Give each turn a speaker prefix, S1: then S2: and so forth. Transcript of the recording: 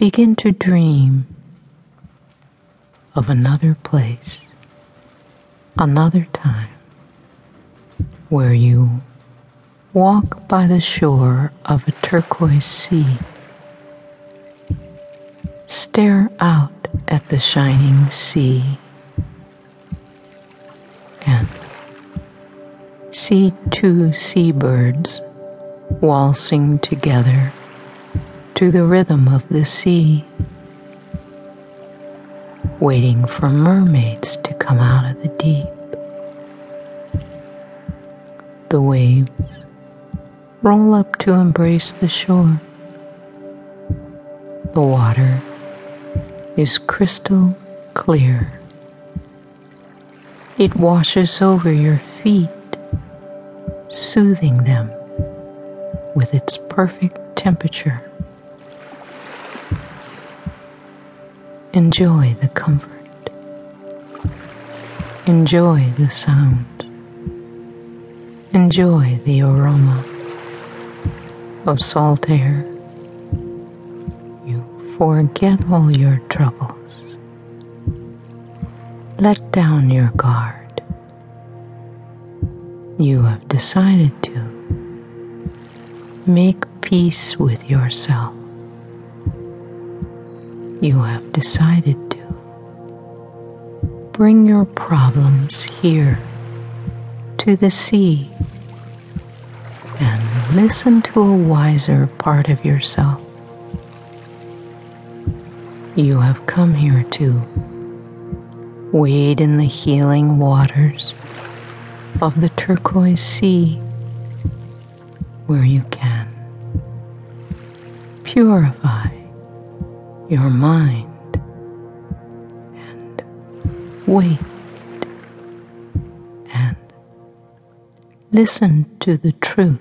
S1: begin to dream of another place, another time, where you walk by the shore of a turquoise sea. Stare out at the shining sea and see two seabirds waltzing together to the rhythm of the sea, waiting for mermaids to come out of the deep. The waves roll up to embrace the shore. The water is crystal clear. It washes over your feet, soothing them with its perfect temperature. Enjoy the comfort. Enjoy the sounds. Enjoy the aroma of salt air. You forget all your troubles. Let down your guard. You have decided to make peace with yourself. You have decided to bring your problems here to the sea and listen to a wiser part of yourself. You have come here to wade in the healing waters of the turquoise sea where you can purify your mind and wait and listen to the truth